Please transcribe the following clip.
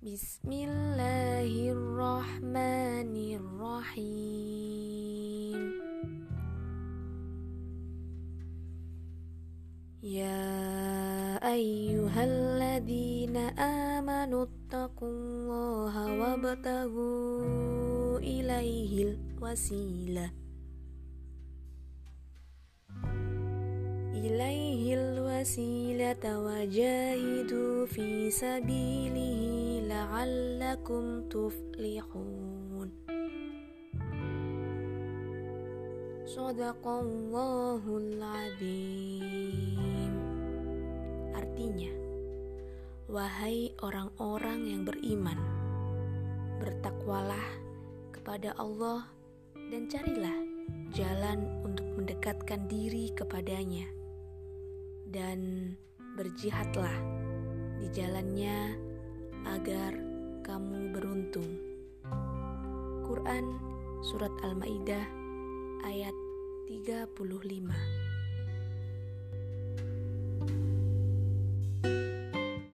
بسم الله الرحمن الرحيم يا أيها الذين آمنوا اتقوا الله وابتغوا إليه الوسيلة إليه الوسيلة وجاهدوا في سبيله la'allakum tuflihun الله العظيم. Artinya Wahai orang-orang yang beriman Bertakwalah kepada Allah dan carilah jalan untuk mendekatkan diri kepadanya dan berjihadlah di jalannya agar kamu beruntung. Quran Surat Al-Maidah ayat 35